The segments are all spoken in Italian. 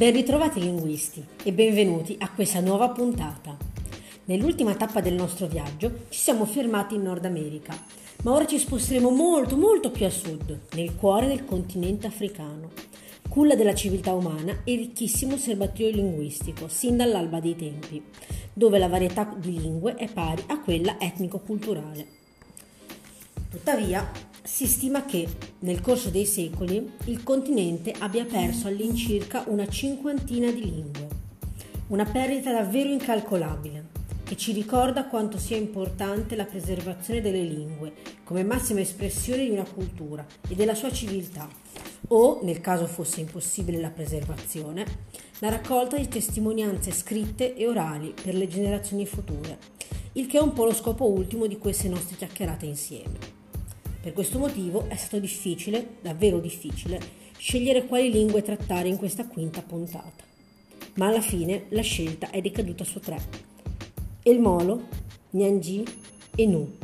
Ben ritrovati linguisti e benvenuti a questa nuova puntata. Nell'ultima tappa del nostro viaggio ci siamo fermati in Nord America, ma ora ci sposteremo molto molto più a sud, nel cuore del continente africano, culla della civiltà umana e ricchissimo serbatoio linguistico, sin dall'alba dei tempi, dove la varietà di lingue è pari a quella etnico-culturale. Tuttavia, si stima che nel corso dei secoli il continente abbia perso all'incirca una cinquantina di lingue, una perdita davvero incalcolabile che ci ricorda quanto sia importante la preservazione delle lingue come massima espressione di una cultura e della sua civiltà, o, nel caso fosse impossibile la preservazione, la raccolta di testimonianze scritte e orali per le generazioni future, il che è un po' lo scopo ultimo di queste nostre chiacchierate insieme. Per questo motivo è stato difficile, davvero difficile, scegliere quali lingue trattare in questa quinta puntata. Ma alla fine la scelta è decaduta su tre. El Molo, Nyanji e Nu.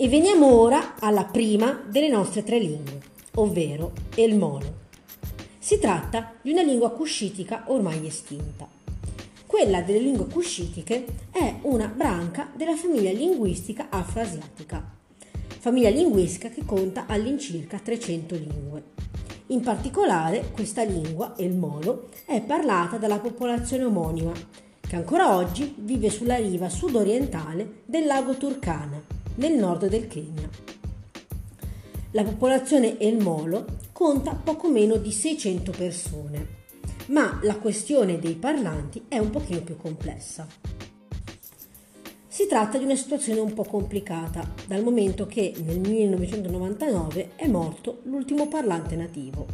E veniamo ora alla prima delle nostre tre lingue ovvero il mono. Si tratta di una lingua cuscitica ormai estinta. Quella delle lingue cuscitiche è una branca della famiglia linguistica afroasiatica, famiglia linguistica che conta all'incirca 300 lingue. In particolare questa lingua, il molo, è parlata dalla popolazione omonima, che ancora oggi vive sulla riva sudorientale del lago Turkana, nel nord del Kenya. La popolazione El Molo conta poco meno di 600 persone, ma la questione dei parlanti è un pochino più complessa. Si tratta di una situazione un po' complicata, dal momento che nel 1999 è morto l'ultimo parlante nativo.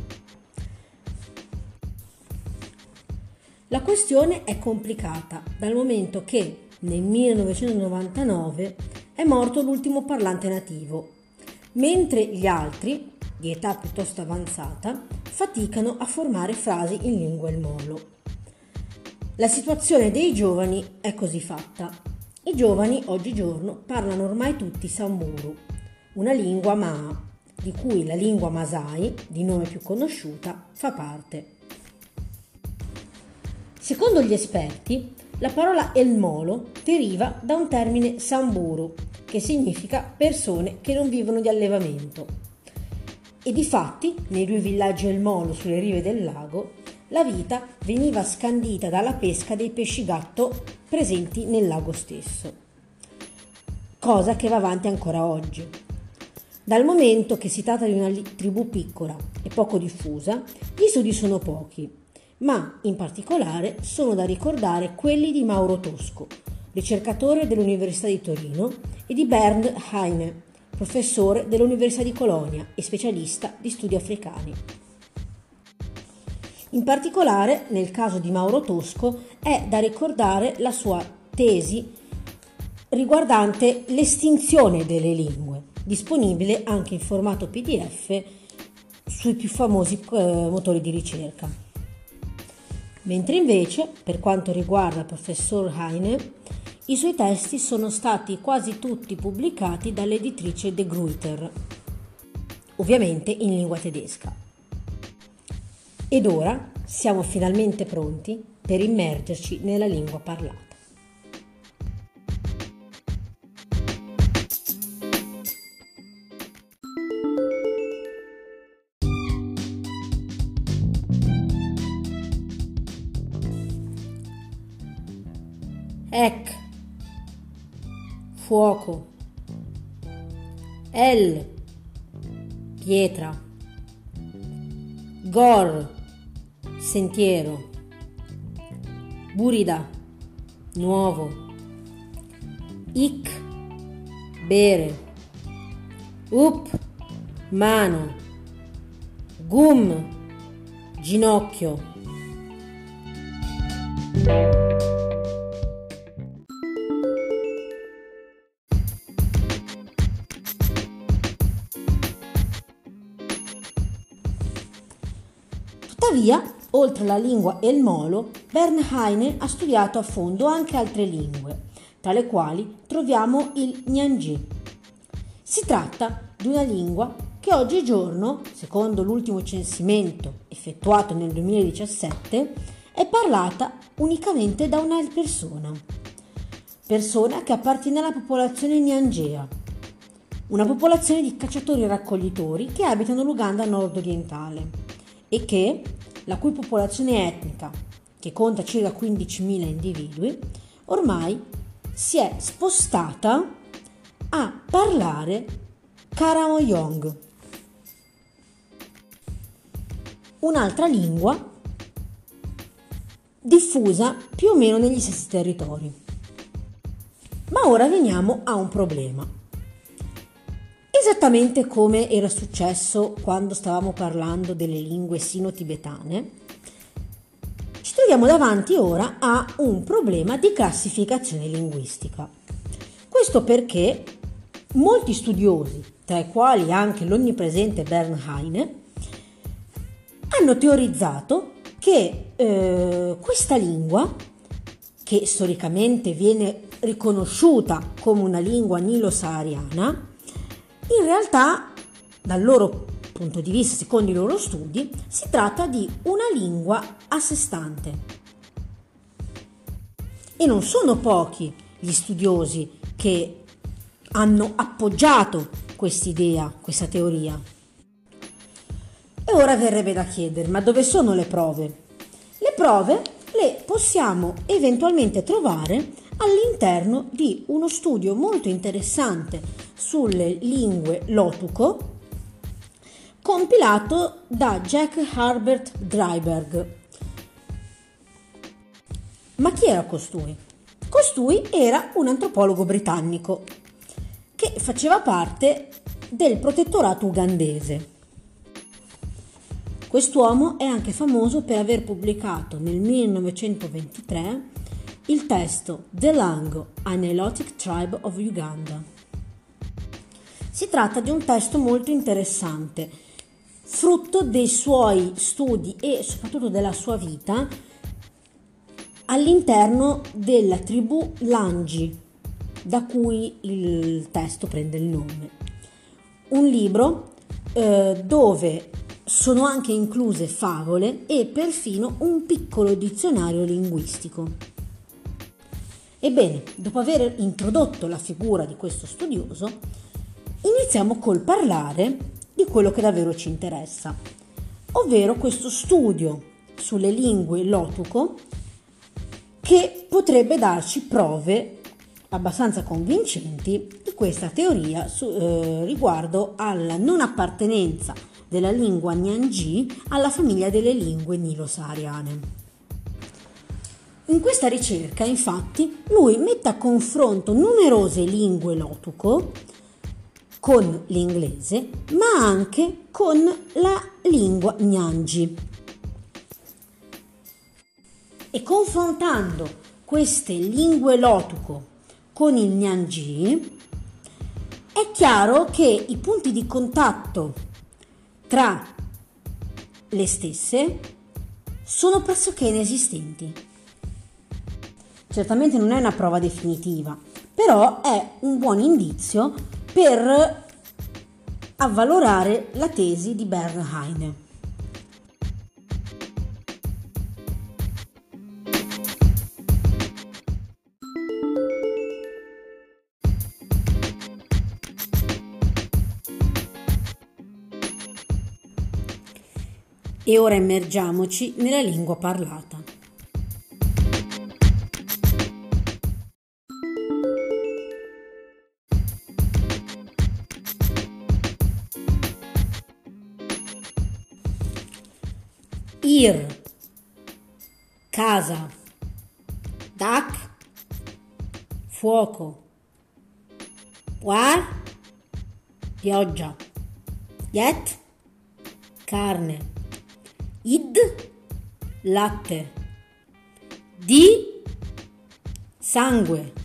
La questione è complicata, dal momento che nel 1999 è morto l'ultimo parlante nativo mentre gli altri, di età piuttosto avanzata, faticano a formare frasi in lingua il molo. La situazione dei giovani è così fatta. I giovani oggigiorno parlano ormai tutti Samburu, una lingua Maa, di cui la lingua Masai, di nome più conosciuta, fa parte. Secondo gli esperti, la parola El Molo deriva da un termine Samburu, che significa persone che non vivono di allevamento. E di fatti, nei due villaggi El Molo sulle rive del lago, la vita veniva scandita dalla pesca dei pesci gatto presenti nel lago stesso. Cosa che va avanti ancora oggi. Dal momento che si tratta di una tribù piccola e poco diffusa, gli studi sono pochi, ma in particolare sono da ricordare quelli di Mauro Tosco, ricercatore dell'Università di Torino, e di Bernd Heine, professore dell'Università di Colonia e specialista di studi africani. In particolare, nel caso di Mauro Tosco, è da ricordare la sua tesi riguardante l'estinzione delle lingue, disponibile anche in formato PDF sui più famosi eh, motori di ricerca. Mentre invece, per quanto riguarda il professor Heine, i suoi testi sono stati quasi tutti pubblicati dall'editrice De Gruyter, ovviamente in lingua tedesca. Ed ora siamo finalmente pronti per immergerci nella lingua parlata. Fuoco. El, pietra. Gor, sentiero. Burida, nuovo. Ik, bere. Up, mano. Gum, ginocchio. Tuttavia, oltre la lingua e il molo, Bernheim ha studiato a fondo anche altre lingue, tra le quali troviamo il Nyangji. Si tratta di una lingua che oggigiorno, secondo l'ultimo censimento effettuato nel 2017, è parlata unicamente da una persona, persona che appartiene alla popolazione Nyangea, una popolazione di cacciatori e raccoglitori che abitano l'Uganda nord-orientale e che, la cui popolazione etnica, che conta circa 15.000 individui, ormai si è spostata a parlare Karamoyong, un'altra lingua diffusa più o meno negli stessi territori. Ma ora veniamo a un problema. Esattamente come era successo quando stavamo parlando delle lingue sino-tibetane, ci troviamo davanti ora a un problema di classificazione linguistica. Questo perché molti studiosi, tra i quali anche l'onnipresente Bernheim, hanno teorizzato che eh, questa lingua, che storicamente viene riconosciuta come una lingua nilo-sahariana, in realtà, dal loro punto di vista, secondo i loro studi, si tratta di una lingua a sé stante. E non sono pochi gli studiosi che hanno appoggiato quest'idea, questa teoria. E ora verrebbe da chiedere, ma dove sono le prove? Le prove le possiamo eventualmente trovare all'interno di uno studio molto interessante sulle lingue lotuco compilato da Jack Herbert Dryberg. Ma chi era costui? Costui era un antropologo britannico che faceva parte del protettorato ugandese. Quest'uomo è anche famoso per aver pubblicato nel 1923 il testo The Lango, a Nilotic Tribe of Uganda. Si tratta di un testo molto interessante, frutto dei suoi studi e soprattutto della sua vita all'interno della tribù Langi, da cui il testo prende il nome. Un libro eh, dove sono anche incluse favole e perfino un piccolo dizionario linguistico. Ebbene, dopo aver introdotto la figura di questo studioso, iniziamo col parlare di quello che davvero ci interessa, ovvero questo studio sulle lingue lotuco che potrebbe darci prove abbastanza convincenti di questa teoria su, eh, riguardo alla non appartenenza della lingua Nyangji alla famiglia delle lingue nilo-sahariane. In questa ricerca, infatti, lui mette a confronto numerose lingue lotuco con l'inglese, ma anche con la lingua Nyanji. E confrontando queste lingue lotuco con il Nyanji, è chiaro che i punti di contatto tra le stesse sono pressoché inesistenti. Certamente non è una prova definitiva, però è un buon indizio per avvalorare la tesi di Bernheim. E ora immergiamoci nella lingua parlata. Fuoco, war, pioggia, yet, carne, id, latte, di, sangue.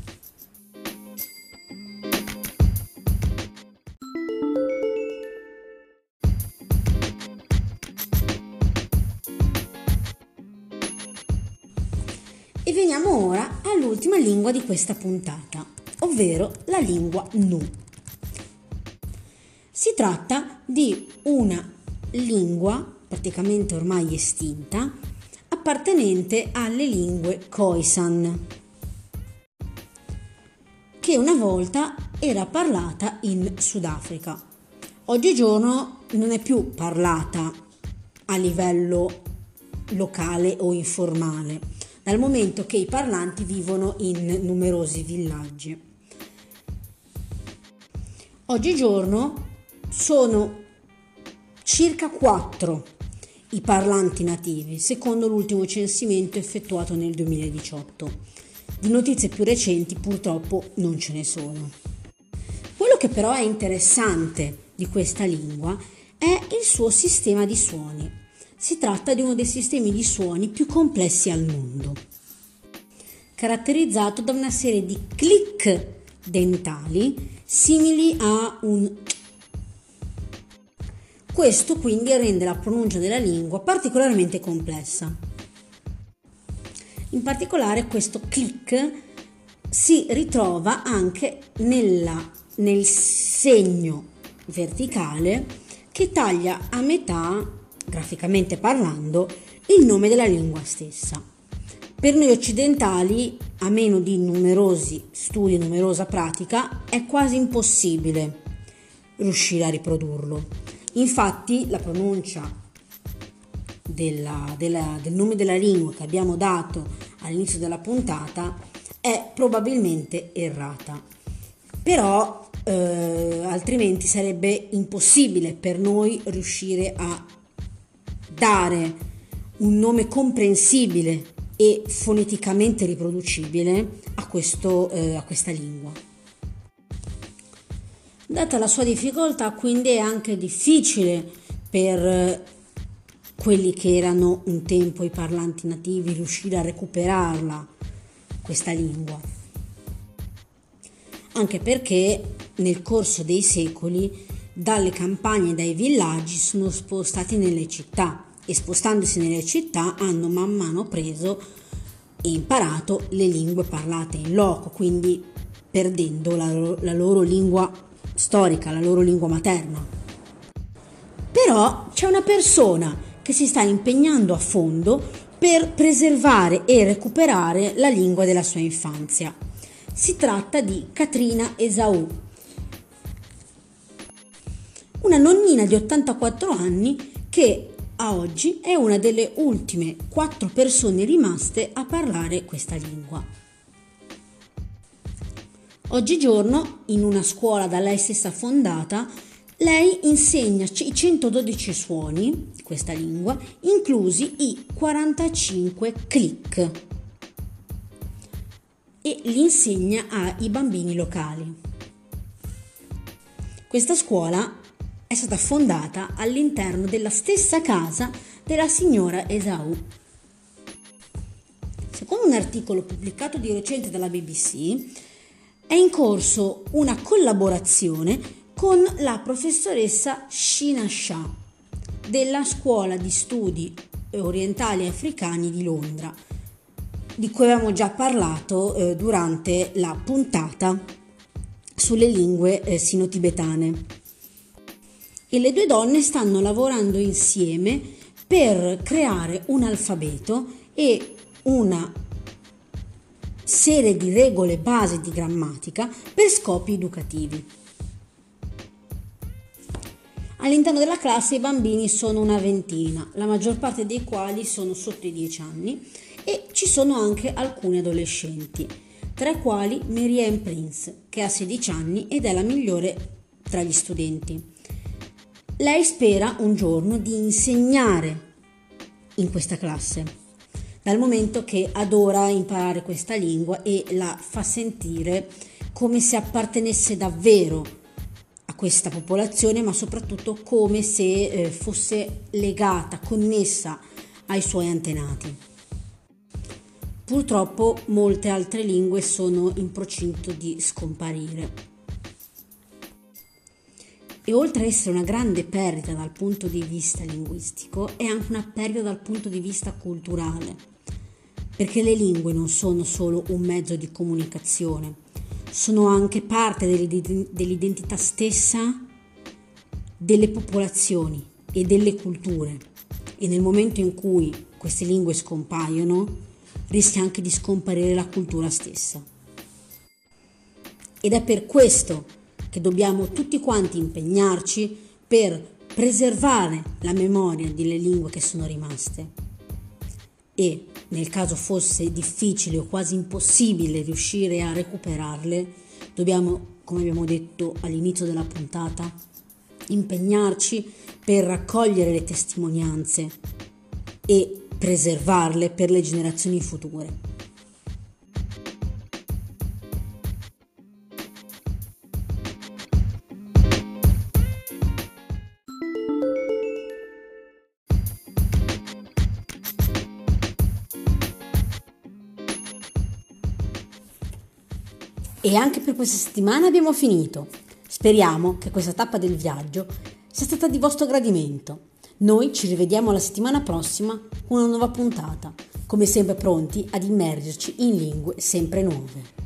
Lingua di questa puntata, ovvero la lingua Nu. Si tratta di una lingua praticamente ormai estinta, appartenente alle lingue Khoisan, che una volta era parlata in Sudafrica. Oggigiorno non è più parlata a livello locale o informale, dal momento che i parlanti vivono in numerosi villaggi. Oggigiorno sono circa 4 i parlanti nativi, secondo l'ultimo censimento effettuato nel 2018. Di notizie più recenti purtroppo non ce ne sono. Quello che però è interessante di questa lingua è il suo sistema di suoni. Si tratta di uno dei sistemi di suoni più complessi al mondo, caratterizzato da una serie di click dentali simili a un questo quindi rende la pronuncia della lingua particolarmente complessa. In particolare questo click si ritrova anche nella, nel segno verticale che taglia a metà, graficamente parlando, il nome della lingua stessa. Per noi occidentali, a meno di numerosi studi e numerosa pratica, è quasi impossibile riuscire a riprodurlo. Infatti la pronuncia della, della, del nome della lingua che abbiamo dato all'inizio della puntata è probabilmente errata. Però eh, altrimenti sarebbe impossibile per noi riuscire a dare un nome comprensibile e foneticamente riproducibile a, questo, eh, a questa lingua. Data la sua difficoltà, quindi è anche difficile per eh, quelli che erano un tempo i parlanti nativi riuscire a recuperarla, questa lingua. Anche perché nel corso dei secoli dalle campagne e dai villaggi sono spostati nelle città e spostandosi nelle città hanno man mano preso e imparato le lingue parlate in loco, quindi perdendo la, la loro lingua storica, la loro lingua materna. Però c'è una persona che si sta impegnando a fondo per preservare e recuperare la lingua della sua infanzia. Si tratta di Katrina Esaù, una nonnina di 84 anni che a oggi è una delle ultime quattro persone rimaste a parlare questa lingua. Oggigiorno, in una scuola da lei stessa fondata, lei insegna i 112 suoni, questa lingua, inclusi i 45 click e li insegna ai bambini locali. Questa scuola è stata fondata all'interno della stessa casa della signora Esau. Secondo un articolo pubblicato di recente dalla BBC, è in corso una collaborazione con la professoressa Shina Shah della Scuola di Studi Orientali Africani di Londra, di cui avevamo già parlato eh, durante la puntata sulle lingue eh, sino-tibetane. E le due donne stanno lavorando insieme per creare un alfabeto e una serie di regole base di grammatica per scopi educativi. All'interno della classe i bambini sono una ventina, la maggior parte dei quali sono sotto i 10 anni e ci sono anche alcuni adolescenti, tra i quali Marianne Prince, che ha 16 anni ed è la migliore tra gli studenti. Lei spera un giorno di insegnare in questa classe dal momento che adora imparare questa lingua e la fa sentire come se appartenesse davvero a questa popolazione, ma soprattutto come se eh, fosse legata, connessa ai suoi antenati. Purtroppo molte altre lingue sono in procinto di scomparire. E oltre ad essere una grande perdita dal punto di vista linguistico, è anche una perdita dal punto di vista culturale perché le lingue non sono solo un mezzo di comunicazione, sono anche parte dell'identità stessa delle popolazioni e delle culture e nel momento in cui queste lingue scompaiono rischia anche di scomparire la cultura stessa. Ed è per questo che dobbiamo tutti quanti impegnarci per preservare la memoria delle lingue che sono rimaste e nel caso fosse difficile o quasi impossibile riuscire a recuperarle, dobbiamo, come abbiamo detto all'inizio della puntata, impegnarci per raccogliere le testimonianze e preservarle per le generazioni future. E anche per questa settimana abbiamo finito. Speriamo che questa tappa del viaggio sia stata di vostro gradimento. Noi ci rivediamo la settimana prossima con una nuova puntata, come sempre pronti ad immergerci in lingue sempre nuove.